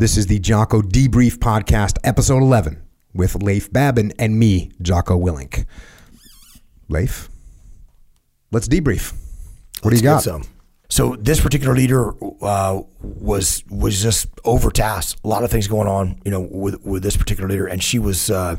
This is the Jocko Debrief Podcast, episode 11, with Leif Babin and me, Jocko Willink. Leif, let's debrief. What do you got? Some. So this particular leader uh, was was just overtasked. A lot of things going on, you know, with with this particular leader, and she was uh,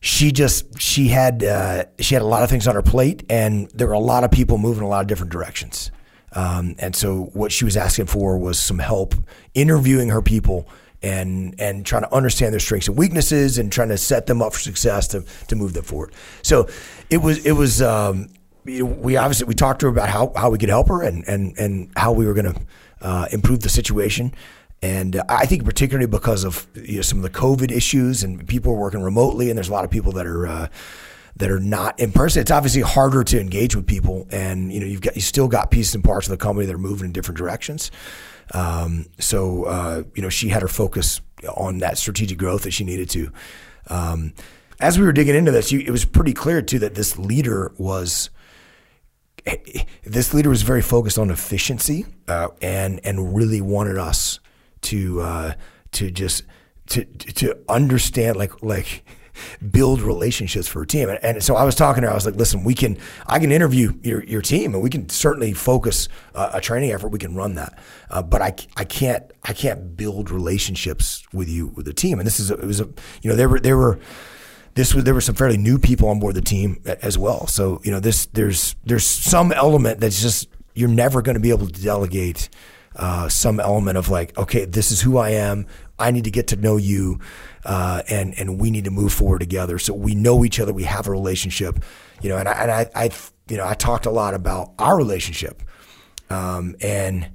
she just she had uh, she had a lot of things on her plate, and there were a lot of people moving a lot of different directions. Um, and so what she was asking for was some help interviewing her people and and trying to understand their strengths and weaknesses and trying to set them up for success to to move them forward. So it was it was um, we obviously we talked to her about how, how we could help her and and and how we were going to uh, improve the situation. And I think particularly because of you know, some of the COVID issues and people are working remotely, and there's a lot of people that are uh, that are not in person. It's obviously harder to engage with people, and you know you've got you still got pieces and parts of the company that are moving in different directions. Um, so uh, you know she had her focus on that strategic growth that she needed to. Um, as we were digging into this, you, it was pretty clear too that this leader was this leader was very focused on efficiency uh, and and really wanted us to uh, to just to to understand like like build relationships for a team. And, and, so I was talking to her. I was like, listen, we can, I can interview your, your team and we can certainly focus uh, a training effort. We can run that. Uh, but I, I can't, I can't build relationships with you, with the team. And this is, a, it was a, you know, there were, there were, this was, there were some fairly new people on board the team as well. So, you know, this, there's, there's some element that's just, you're never going to be able to delegate uh, some element of like, okay, this is who I am. I need to get to know you, uh, and and we need to move forward together. So we know each other. We have a relationship, you know. And I, and I, I you know, I talked a lot about our relationship, um, and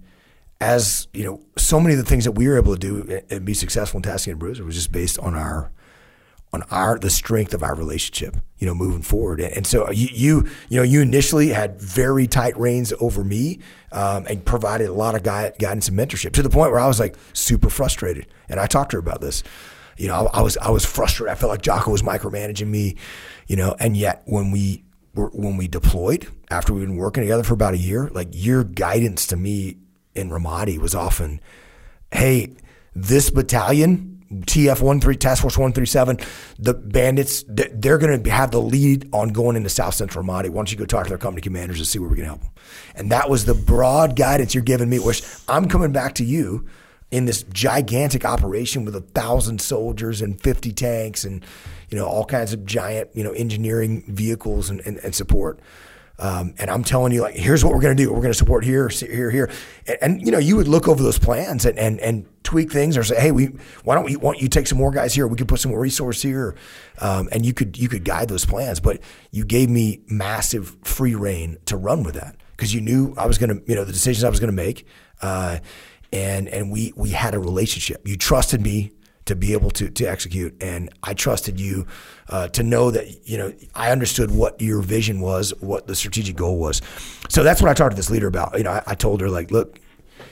as you know, so many of the things that we were able to do and be successful in Task Unit Bruiser was just based on our on our the strength of our relationship, you know, moving forward. And, and so you, you, you know, you initially had very tight reins over me um, and provided a lot of guidance and mentorship to the point where I was like super frustrated. And I talked to her about this. You know, I, I was I was frustrated. I felt like Jocko was micromanaging me. You know, and yet when we were, when we deployed after we'd been working together for about a year, like your guidance to me in Ramadi was often, hey, this battalion TF one three Task Force one three seven, the bandits they're going to have the lead on going into South Central Ramadi. Why don't you go talk to their company commanders and see where we can help them? And that was the broad guidance you're giving me. Which I'm coming back to you in this gigantic operation with a thousand soldiers and 50 tanks and you know all kinds of giant you know engineering vehicles and, and, and support. Um, and I'm telling you, like, here's what we're going to do. We're going to support here, here, here, and, and, you know, you would look over those plans and, and and tweak things, or say, hey, we why don't we want you take some more guys here? We could put some more resource here, um, and you could you could guide those plans. But you gave me massive free rein to run with that because you knew I was going to, you know, the decisions I was going to make, uh, and and we we had a relationship. You trusted me to be able to to execute. And I trusted you uh, to know that you know I understood what your vision was, what the strategic goal was. So that's what I talked to this leader about. You know, I, I told her like, look,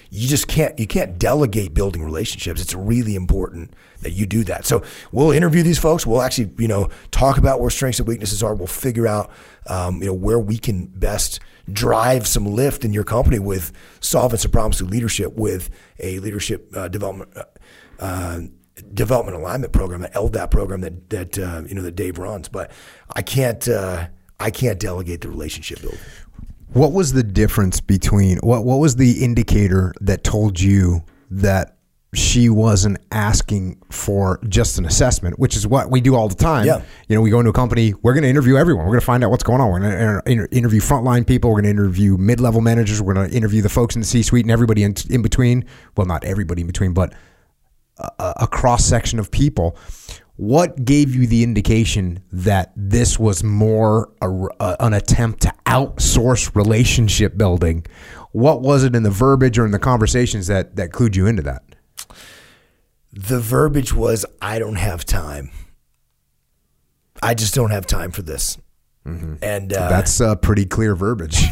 you just can't you can't delegate building relationships. It's really important that you do that. So we'll interview these folks. We'll actually you know talk about where strengths and weaknesses are. We'll figure out um, you know where we can best drive some lift in your company with solving some problems through leadership with a leadership uh, development. Uh, uh development alignment program, an LDAP program that that uh, you know that Dave runs. But I can't uh, I can't delegate the relationship building. What was the difference between what what was the indicator that told you that she wasn't asking for just an assessment, which is what we do all the time. Yeah. You know, we go into a company, we're going to interview everyone. We're going to find out what's going on. We're going to interview frontline people. We're going to interview mid level managers. We're going to interview the folks in the C suite and everybody in, in between. Well, not everybody in between, but a, a cross section of people. What gave you the indication that this was more a, a, an attempt to outsource relationship building? What was it in the verbiage or in the conversations that that clued you into that? The verbiage was, "I don't have time. I just don't have time for this." Mm-hmm. And uh, that's a pretty clear verbiage.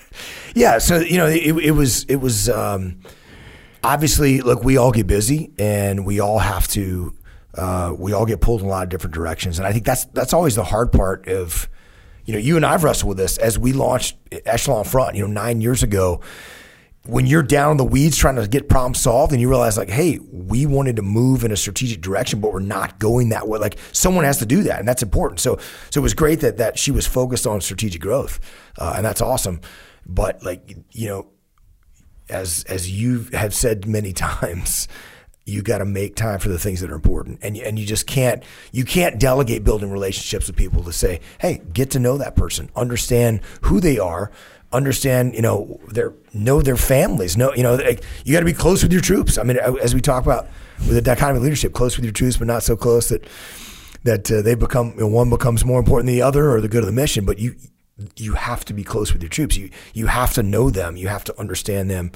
yeah, so you know, it, it was it was. Um, obviously, look, we all get busy and we all have to, uh, we all get pulled in a lot of different directions. And I think that's, that's always the hard part of, you know, you and I've wrestled with this as we launched Echelon Front, you know, nine years ago. When you're down in the weeds trying to get problems solved and you realize like hey we wanted to move in a strategic direction but we're not going that way like someone has to do that and that's important. So so it was great that that she was focused on strategic growth uh, and that's awesome. But like you know as as you have said many times you got to make time for the things that are important and and you just can't you can't delegate building relationships with people to say hey get to know that person understand who they are understand, you know, their know their families. Know, you know, you got to be close with your troops. I mean, as we talk about with the dichotomy of leadership, close with your troops, but not so close that that uh, they become you know, one becomes more important than the other, or the good of the mission. But you you have to be close with your troops. You you have to know them. You have to understand them.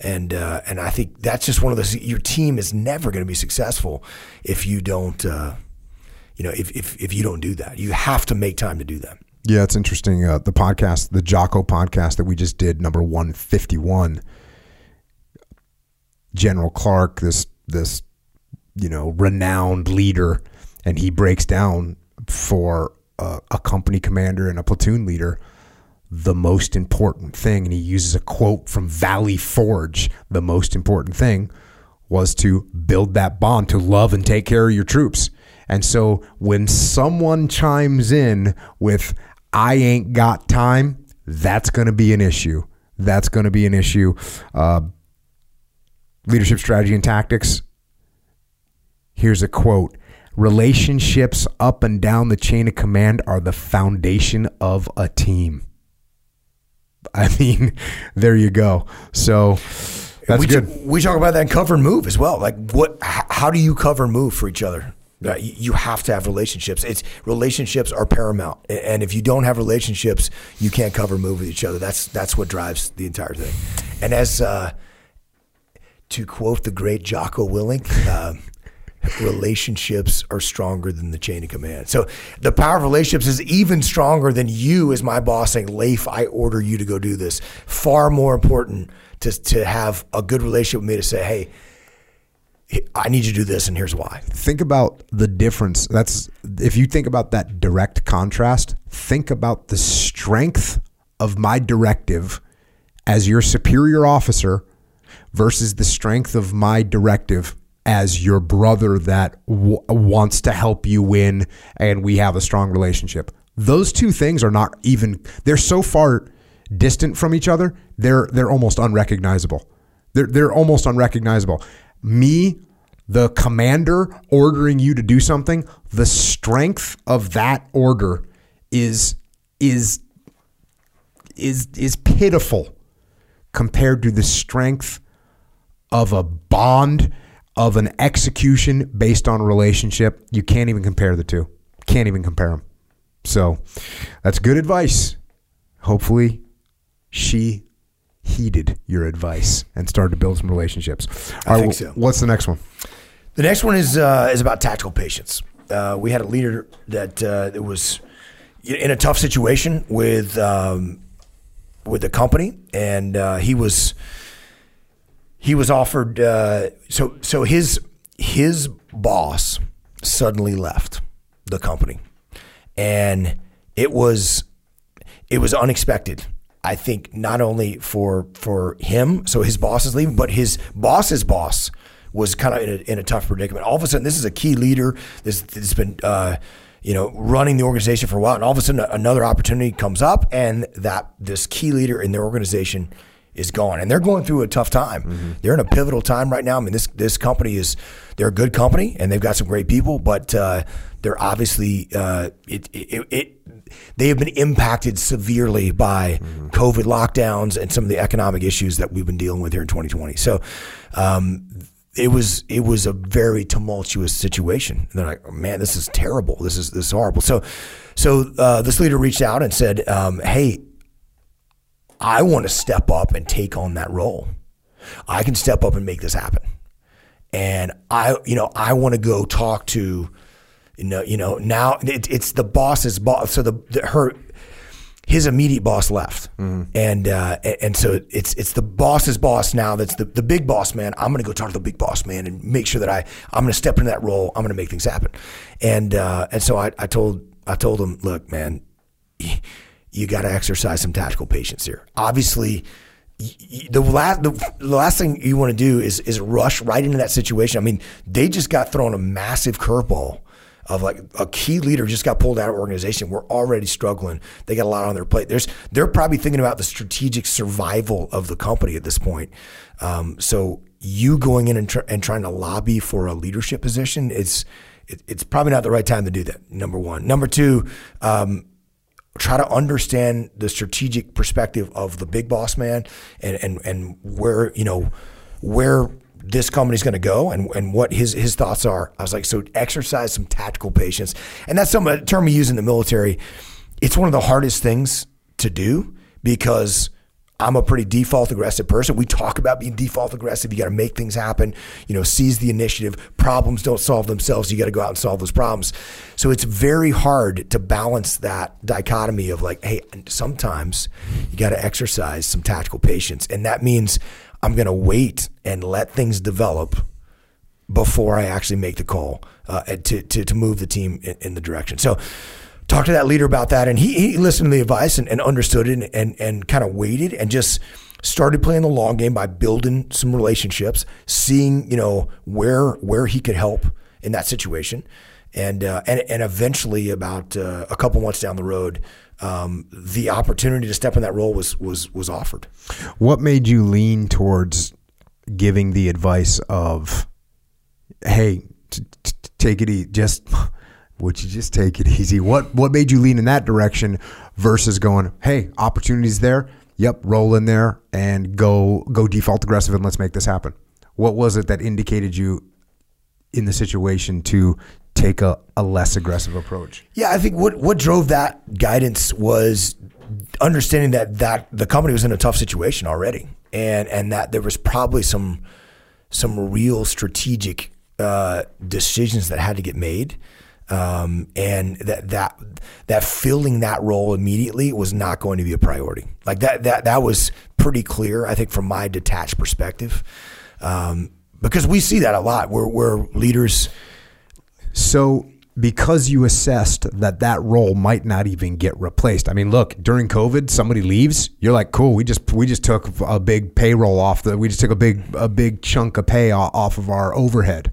And uh, and I think that's just one of those. Your team is never going to be successful if you don't, uh, you know, if, if if you don't do that. You have to make time to do that. Yeah, it's interesting. Uh, the podcast, the Jocko podcast that we just did, number one fifty one. General Clark, this this you know renowned leader, and he breaks down for a, a company commander and a platoon leader the most important thing, and he uses a quote from Valley Forge. The most important thing was to build that bond, to love and take care of your troops. And so when someone chimes in with, I ain't got time, that's going to be an issue. That's going to be an issue. Uh, leadership strategy and tactics. Here's a quote Relationships up and down the chain of command are the foundation of a team. I mean, there you go. So that's we, good. We talk about that cover and move as well. Like, what? How do you cover and move for each other? Uh, you have to have relationships. It's relationships are paramount, and if you don't have relationships, you can't cover move with each other. That's that's what drives the entire thing. And as uh, to quote the great Jocko Willink, uh, relationships are stronger than the chain of command. So the power of relationships is even stronger than you as my boss saying, Leif, I order you to go do this. Far more important to to have a good relationship with me to say, hey I need you to do this, and here's why. Think about the difference. That's if you think about that direct contrast, think about the strength of my directive as your superior officer versus the strength of my directive as your brother that w- wants to help you win and we have a strong relationship. Those two things are not even they're so far distant from each other, they're they're almost unrecognizable. They're they're almost unrecognizable me, the commander, ordering you to do something, the strength of that order is is is is pitiful compared to the strength of a bond of an execution based on relationship. You can't even compare the two. Can't even compare them. So that's good advice. Hopefully, she heeded your advice and started to build some relationships. I right, think so. What's the next one? The next one is uh, is about tactical patience. Uh, we had a leader that uh, that was in a tough situation with um, with the company, and uh, he was he was offered uh, so so his his boss suddenly left the company, and it was it was unexpected I think not only for for him, so his boss is leaving, but his boss's boss was kind of in a, in a tough predicament. All of a sudden, this is a key leader. This has been. Uh, you know, running the organization for a while, and all of a sudden another opportunity comes up, and that this key leader in their organization is gone, and they're going through a tough time. Mm-hmm. They're in a pivotal time right now. I mean, this this company is they're a good company, and they've got some great people, but uh, they're obviously uh, it, it, it they have been impacted severely by mm-hmm. COVID lockdowns and some of the economic issues that we've been dealing with here in 2020. So, um, it was it was a very tumultuous situation. And they're like, oh, man, this is terrible. This is this is horrible. So, so uh, this leader reached out and said, um, hey, I want to step up and take on that role. I can step up and make this happen. And I, you know, I want to go talk to you know, you know now it, it's the boss's boss. So the, the, her his immediate boss left, mm-hmm. and uh, and so it's it's the boss's boss now. That's the, the big boss man. I'm going to go talk to the big boss man and make sure that I I'm going to step into that role. I'm going to make things happen, and uh, and so I, I told I told him, look, man, you got to exercise some tactical patience here. Obviously, the last the, the last thing you want to do is is rush right into that situation. I mean, they just got thrown a massive curveball of like a key leader just got pulled out of organization. We're already struggling. They got a lot on their plate. There's they're probably thinking about the strategic survival of the company at this point. Um, so you going in and, tr- and trying to lobby for a leadership position, it's it, it's probably not the right time to do that. Number one. Number two. Um, try to understand the strategic perspective of the big boss man and and and where you know where this company's going to go and, and what his his thoughts are. I was like, so exercise some tactical patience, and that's some a term we use in the military. It's one of the hardest things to do because I'm a pretty default aggressive person. We talk about being default aggressive. You got to make things happen. You know, seize the initiative. Problems don't solve themselves. You got to go out and solve those problems. So it's very hard to balance that dichotomy of like, hey, sometimes you got to exercise some tactical patience, and that means I'm going to wait and let things develop before I actually make the call uh, to, to to move the team in, in the direction. So talk to that leader about that, and he, he listened to the advice and, and understood it and, and, kind of waited and just started playing the long game by building some relationships, seeing you know where where he could help in that situation, and uh, and and eventually about uh, a couple months down the road. Um, the opportunity to step in that role was was was offered. What made you lean towards giving the advice of, "Hey, t- t- take it easy. Just would you just take it easy? What what made you lean in that direction versus going, hey, opportunities there. Yep, roll in there and go go default aggressive and let's make this happen. What was it that indicated you in the situation to take a, a less aggressive approach? Yeah, I think what what drove that guidance was understanding that that the company was in a tough situation already, and and that there was probably some some real strategic uh, decisions that had to get made um, and that that that filling that role immediately was not going to be a priority. Like that that that was pretty clear, I think, from my detached perspective, um, because we see that a lot. Where where leaders. So because you assessed that that role might not even get replaced. I mean, look, during COVID, somebody leaves, you're like, cool, we just we just took a big payroll off the we just took a big a big chunk of pay off of our overhead.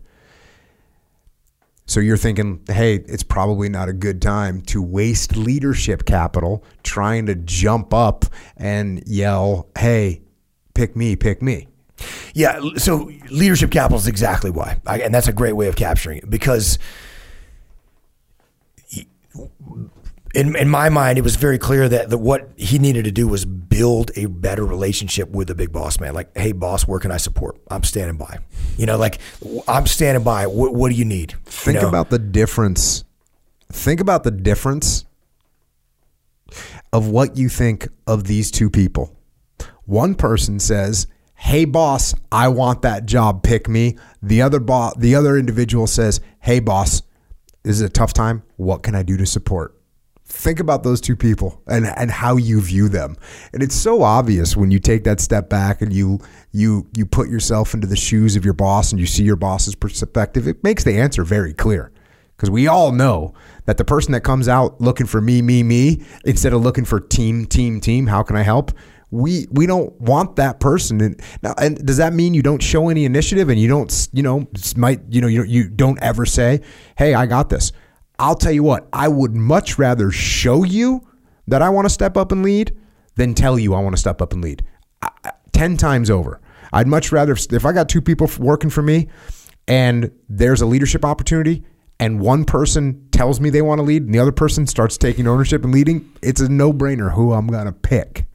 So you're thinking, hey, it's probably not a good time to waste leadership capital trying to jump up and yell, hey, pick me, pick me. Yeah. So leadership capital is exactly why. and that's a great way of capturing it because in, in my mind, it was very clear that the, what he needed to do was build a better relationship with the big boss man. Like, hey, boss, where can I support? I'm standing by. You know, like I'm standing by. What, what do you need? Think you know? about the difference. Think about the difference of what you think of these two people. One person says, "Hey boss, I want that job, pick me." The other boss, the other individual says, "Hey boss, this is a tough time. What can I do to support?" think about those two people and and how you view them and it's so obvious when you take that step back and you you you put yourself into the shoes of your boss and you see your boss's perspective it makes the answer very clear because we all know that the person that comes out looking for me me me instead of looking for team team team how can i help we we don't want that person and now and does that mean you don't show any initiative and you don't you know might you know you, you don't ever say hey i got this I'll tell you what, I would much rather show you that I want to step up and lead than tell you I want to step up and lead. 10 times over. I'd much rather, if I got two people working for me and there's a leadership opportunity and one person tells me they want to lead and the other person starts taking ownership and leading, it's a no brainer who I'm going to pick.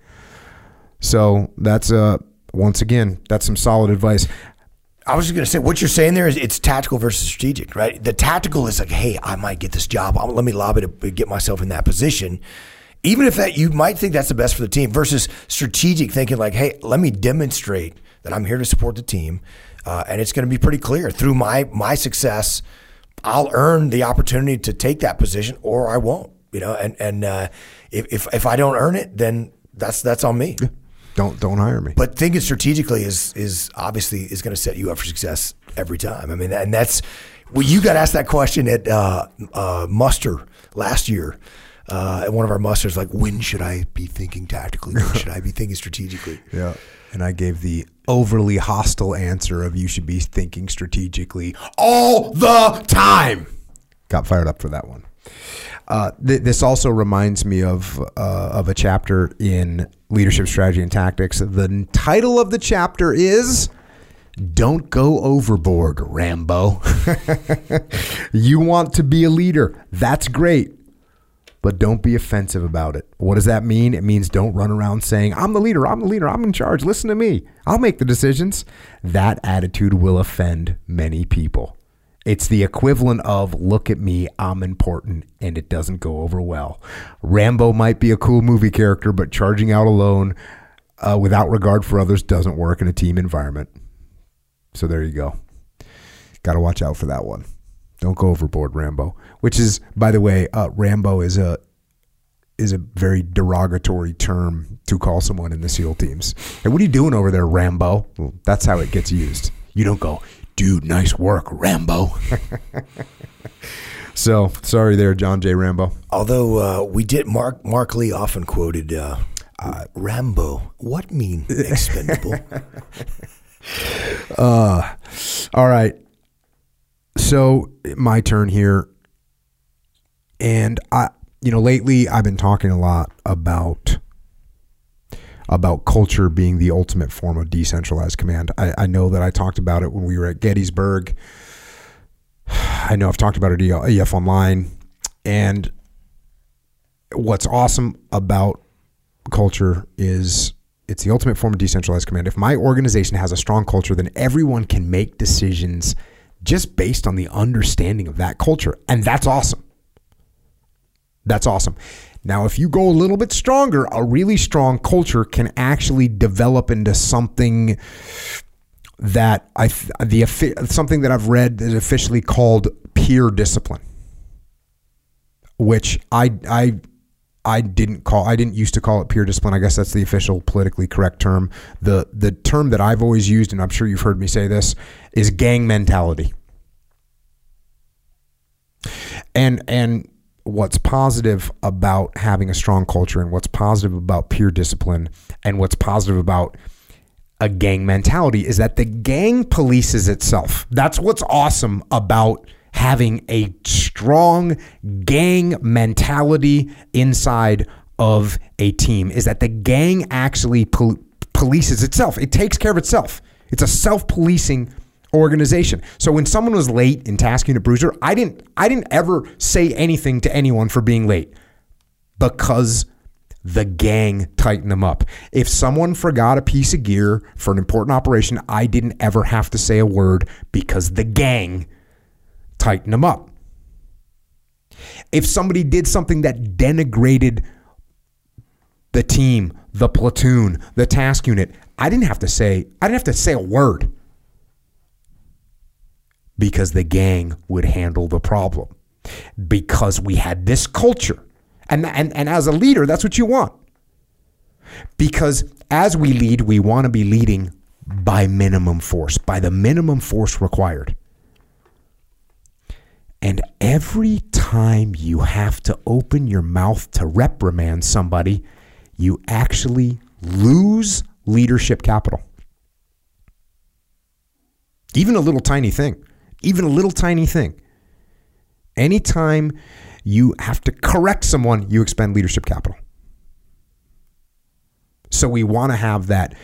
So that's, uh, once again, that's some solid advice. I was just going to say, what you're saying there is it's tactical versus strategic, right? The tactical is like, hey, I might get this job. Let me lobby to get myself in that position. Even if that you might think that's the best for the team versus strategic thinking like, hey, let me demonstrate that I'm here to support the team. Uh, and it's going to be pretty clear through my my success, I'll earn the opportunity to take that position or I won't, you know, and, and uh, if, if, if I don't earn it, then that's, that's on me. Yeah don't don't hire me. But thinking strategically is is obviously is going to set you up for success every time. I mean, and that's well, you got asked that question at uh, uh, muster last year. Uh, at one of our musters, like, when should I be thinking tactically? When should I be thinking strategically? Yeah. And I gave the overly hostile answer of you should be thinking strategically all the time. Got fired up for that one. Uh, th- this also reminds me of uh, of a chapter in Leadership Strategy and Tactics. The title of the chapter is "Don't Go Overboard, Rambo." you want to be a leader? That's great, but don't be offensive about it. What does that mean? It means don't run around saying, "I'm the leader. I'm the leader. I'm in charge. Listen to me. I'll make the decisions." That attitude will offend many people. It's the equivalent of look at me, I'm important, and it doesn't go over well. Rambo might be a cool movie character, but charging out alone uh, without regard for others doesn't work in a team environment. So there you go. Got to watch out for that one. Don't go overboard, Rambo. Which is, by the way, uh, Rambo is a is a very derogatory term to call someone in the SEAL teams. Hey, what are you doing over there, Rambo? Well, that's how it gets used. You don't go, dude, nice work, Rambo. so sorry there, John J. Rambo. Although uh, we did, Marc Marc Lee often quoted uh, uh, Rambo. What mean expendable? uh, all right. So my turn here, and I, you know, lately I've been talking a lot about about culture being the ultimate form of decentralized command. I, I, know that I talked about it when we were at Gettysburg. I know I've talked about it at EF Online. And what's awesome about culture is it's the ultimate form of decentralized command. If my organization has a strong culture, then everyone can make decisions just based on the understanding of that culture. And that's awesome. That's awesome. Now, if you go a little bit stronger, a really strong culture can actually develop into something that I the something that I've read is officially called peer discipline, which I I I didn't call I didn't used to call it peer discipline. I guess that's the official politically correct term. The the term that I've always used and I'm sure you've heard me say this is gang mentality. And and what's positive about having a strong culture and what's positive about peer discipline and what's positive about a gang mentality is that the gang polices itself. That's what's awesome about having a strong gang mentality inside of a team is that the gang actually pol- polices itself. It takes care of itself. It's a self-policing organization. So when someone was late in task unit bruiser, I didn't I didn't ever say anything to anyone for being late because the gang tightened them up. If someone forgot a piece of gear for an important operation, I didn't ever have to say a word because the gang tightened them up. If somebody did something that denigrated the team, the platoon, the task unit, I didn't have to say I didn't have to say a word because the gang would handle the problem. Because we had this culture. And, and, and as a leader, that's what you want. Because as we lead, we want to be leading by minimum force, by the minimum force required. And every time you have to open your mouth to reprimand somebody, you actually lose leadership capital. Even a little tiny thing even a little tiny thing. Anytime you have to correct someone, you expend leadership capital. So we want to have that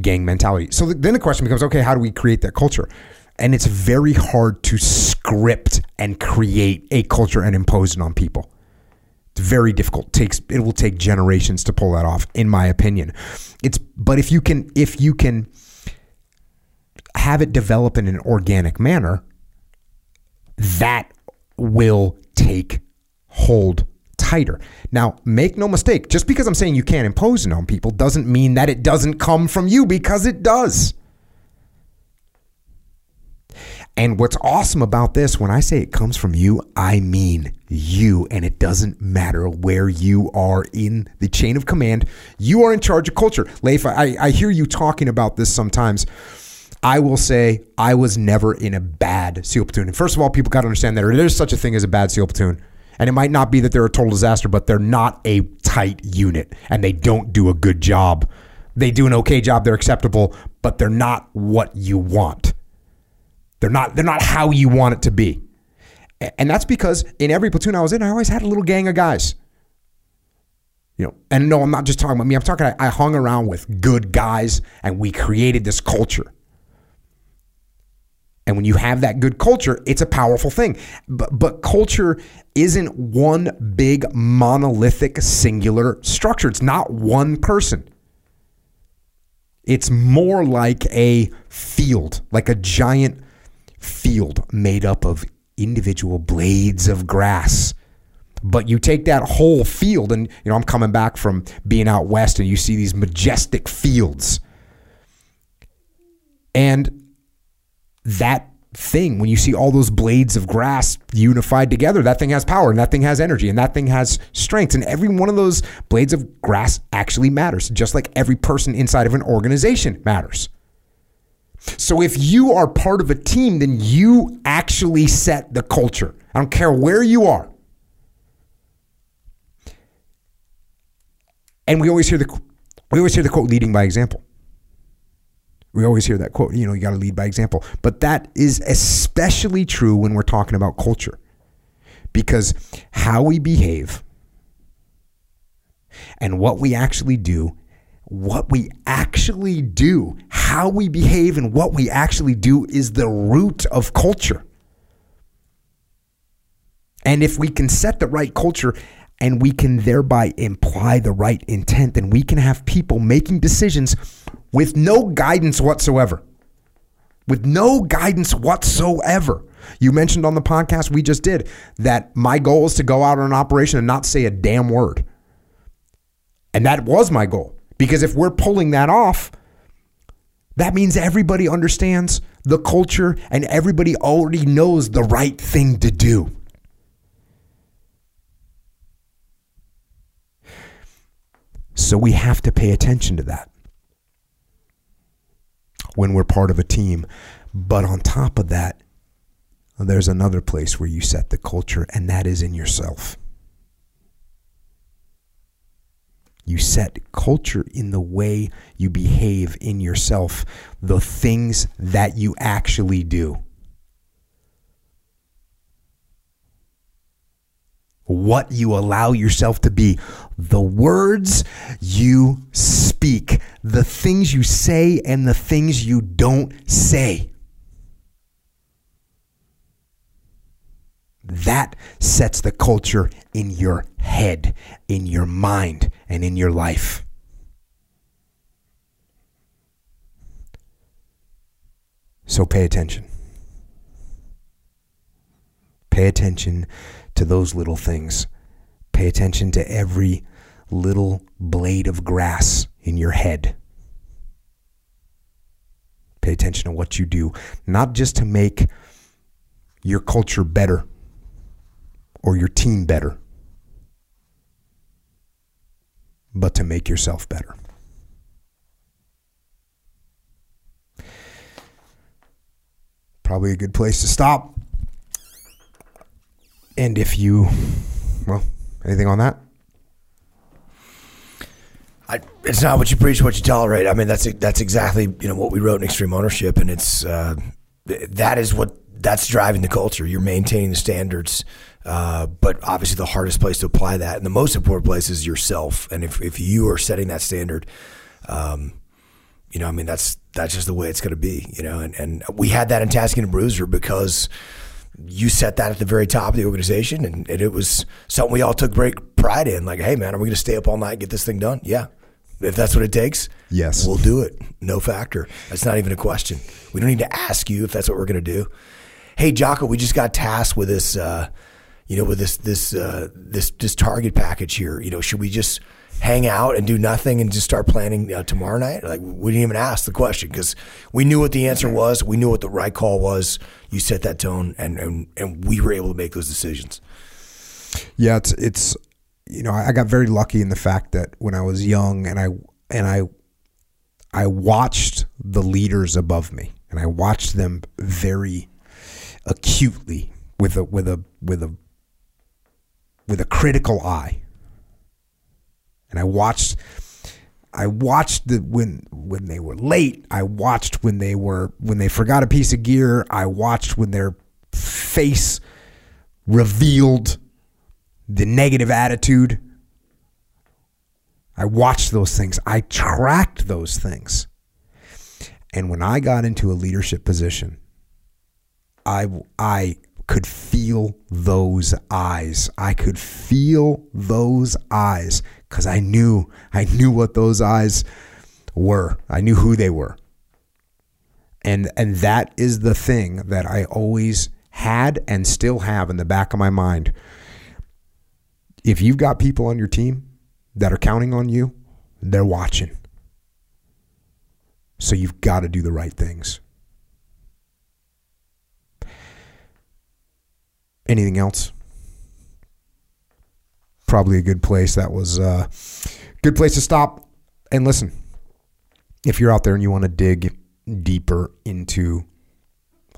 gang mentality. So then the question becomes okay, how do we create that culture? And it's very hard to script and create a culture and impose it on people. It's very difficult. It takes it will take generations to pull that off in my opinion. It's but if you can if you can have it develop in an organic manner, that will take hold tighter. Now, make no mistake, just because I'm saying you can't impose it on people doesn't mean that it doesn't come from you because it does. And what's awesome about this, when I say it comes from you, I mean you. And it doesn't matter where you are in the chain of command. You are in charge of culture. Leif, I, I hear you talking about this sometimes I will say I was never in a bad SEAL platoon. And first of all, people got to understand that there's such a thing as a bad SEAL platoon. And it might not be that they're a total disaster, but they're not a tight unit and they don't do a good job. They do an okay job, they're acceptable, but they're not what you want. They're not they're not how you want it to be. And that's because in every platoon I was in, I always had a little gang of guys. You know, and no, I'm not just talking about me. I'm talking I, I hung around with good guys and we created this culture. And when you have that good culture, it's a powerful thing. But, but culture isn't one big monolithic singular structure. It's not one person. It's more like a field, like a giant field made up of individual blades of grass. But you take that whole field, and you know, I'm coming back from being out west, and you see these majestic fields. And that thing, when you see all those blades of grass unified together, that thing has power and that thing has energy and that thing has strength. And every one of those blades of grass actually matters, just like every person inside of an organization matters. So if you are part of a team, then you actually set the culture. I don't care where you are. And we always hear the we always hear the quote leading by example. We always hear that quote, you know, you got to lead by example. But that is especially true when we're talking about culture. Because how we behave and what we actually do, what we actually do, how we behave and what we actually do is the root of culture. And if we can set the right culture and we can thereby imply the right intent, then we can have people making decisions with no guidance whatsoever. With no guidance whatsoever. You mentioned on the podcast we just did that my goal is to go out on an operation and not say a damn word. And that was my goal. Because if we're pulling that off, that means everybody understands the culture and everybody already knows the right thing to do. So we have to pay attention to that when we're part of a team. But on top of that, there's another place where you set the culture, and that is in yourself. You set culture in the way you behave in yourself, the things that you actually do. What you allow yourself to be, the words you speak, the things you say, and the things you don't say. That sets the culture in your head, in your mind, and in your life. So pay attention. Pay attention to those little things. Pay attention to every little blade of grass in your head. Pay attention to what you do, not just to make your culture better or your team better, but to make yourself better. Probably a good place to stop. And if you, well, anything on that? I, it's not what you preach, what you tolerate. I mean, that's that's exactly you know what we wrote in Extreme Ownership, and it's uh, that is what that's driving the culture. You're maintaining the standards, uh, but obviously the hardest place to apply that, and the most important place is yourself. And if if you are setting that standard, um, you know, I mean, that's that's just the way it's going to be. You know, and and we had that in Task Unit Bruiser because you set that at the very top of the organization, and, and, it was something we all took great pride in. Like, hey, man, are we going to stay up all night and get this thing done? Yeah, if that's what it takes, yes, we'll do it. No factor. That's not even a question. We don't need to ask you if that's what we're going to do. Hey, Jocko, we just got tasked with this, uh, you know, with this this uh, this this target package here. You know, should we just hang out and do nothing and just start planning uh, tomorrow night? Like we didn't even ask the question because we knew what the answer was. We knew what the right call was. You set that tone, and and and we were able to make those decisions. Yeah, it's it's you know, I got very lucky in the fact that when I was young and I and I I watched the leaders above me and I watched them very acutely with a with a with a with a critical eye. And I watched I watched the when when they were late. I watched when they were when they forgot a piece of gear. I watched when their face revealed the negative attitude. I watched those things. I tracked those things. And when I got into a leadership position, I I could feel those eyes. I could feel those eyes cuz I knew I knew what those eyes were. I knew who they were. And and that is the thing that I always had and still have in the back of my mind. If you've got people on your team that are counting on you, they're watching. So you've got to do the right things. Anything else? Probably a good place. That was a good place to stop and listen. If you're out there and you want to dig deeper into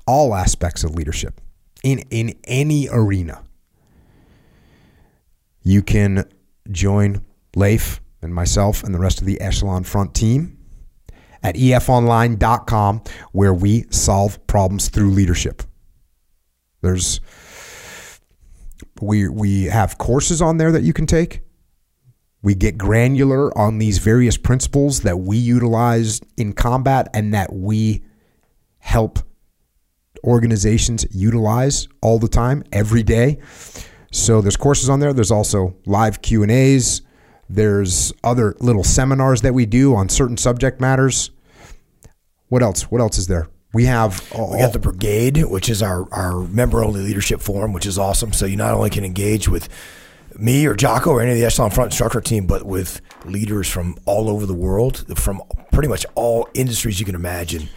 all aspects of leadership in, in any arena, you can join Leif and myself and the rest of the Echelon Front team at efonline.com where we solve problems through leadership. There's we we have courses on there that you can take. We get granular on these various principles that we utilize in combat and that we help organizations utilize all the time every day. So there's courses on there. There's also live Q&As. There's other little seminars that we do on certain subject matters. What else? What else is there? We have all, We got the brigade, which is our, our member only leadership forum, which is awesome. So you not only can engage with me or Jocko or any of the Echelon Front instructor team, but with leaders from all over the world, from pretty much all industries you can imagine,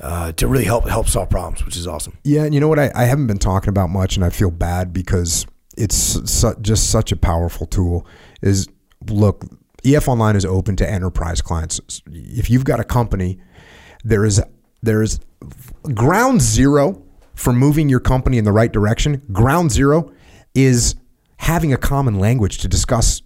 uh, to really help help solve problems, which is awesome. Yeah, and you know what? I, I haven't been talking about much, and I feel bad because it's su- just such a powerful tool. Is look, EF Online is open to enterprise clients. If you've got a company, there is there is ground zero for moving your company in the right direction. Ground zero is having a common language to discuss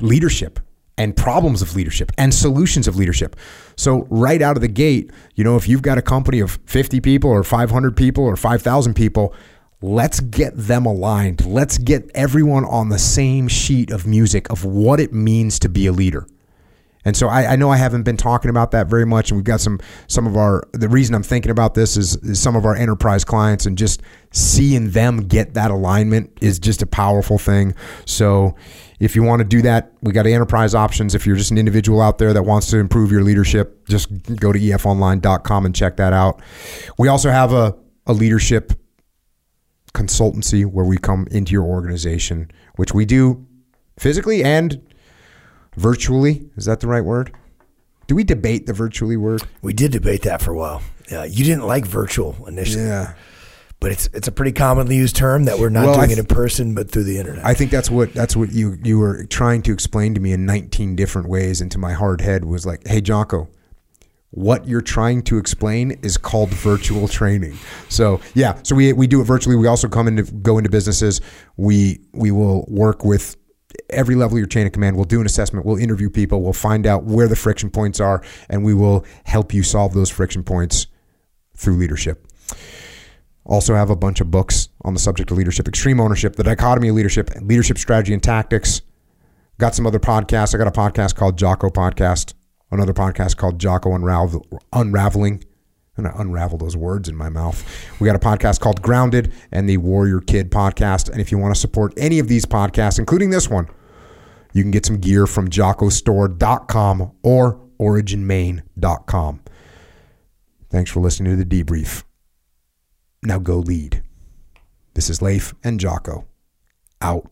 leadership and problems of leadership and solutions of leadership. So right out of the gate, you know, if you've got a company of 50 people or 500 people or 5,000 people, let's get them aligned. Let's get everyone on the same sheet of music of what it means to be a leader. And so I, I, know I haven't been talking about that very much, and we've got some some of our. The reason I'm thinking about this is, is some of our enterprise clients, and just seeing them get that alignment is just a powerful thing. So if you want to do that, we got enterprise options. If you're just an individual out there that wants to improve your leadership, just go to efonline.com and check that out. We also have a, a leadership consultancy where we come into your organization, which we do physically and virtually. Is that the right word? Do we debate the virtually word? We did debate that for a while. Uh, you didn't like virtual initially. Yeah. But it's it's a pretty commonly used term that we're not Well, doing th- it in person, but through the internet. I think that's what that's what you you were trying to explain to me in 19 different ways into my hard head was like, "Hey Jocko, what you're trying to explain is called virtual training." So, yeah, so we we do it virtually. We also come into go into businesses. We we will work with every level of your chain of command. We'll do an assessment. We'll interview people. We'll find out where the friction points are, and we will help you solve those friction points through leadership. Also, have a bunch of books on the subject of leadership, extreme ownership, the dichotomy of leadership, leadership strategy and tactics. Got some other podcasts. I got a podcast called Jocko Podcast, another podcast called Jocko Unravel, Unraveling. And I unravel those words in my mouth. We got a podcast called Grounded and the Warrior Kid podcast. And if you want to support any of these podcasts, including this one, you can get some gear from jockostore.com or originmaine.com. Thanks for listening to the debrief. Now go lead. This is Leif and Jocko. Out.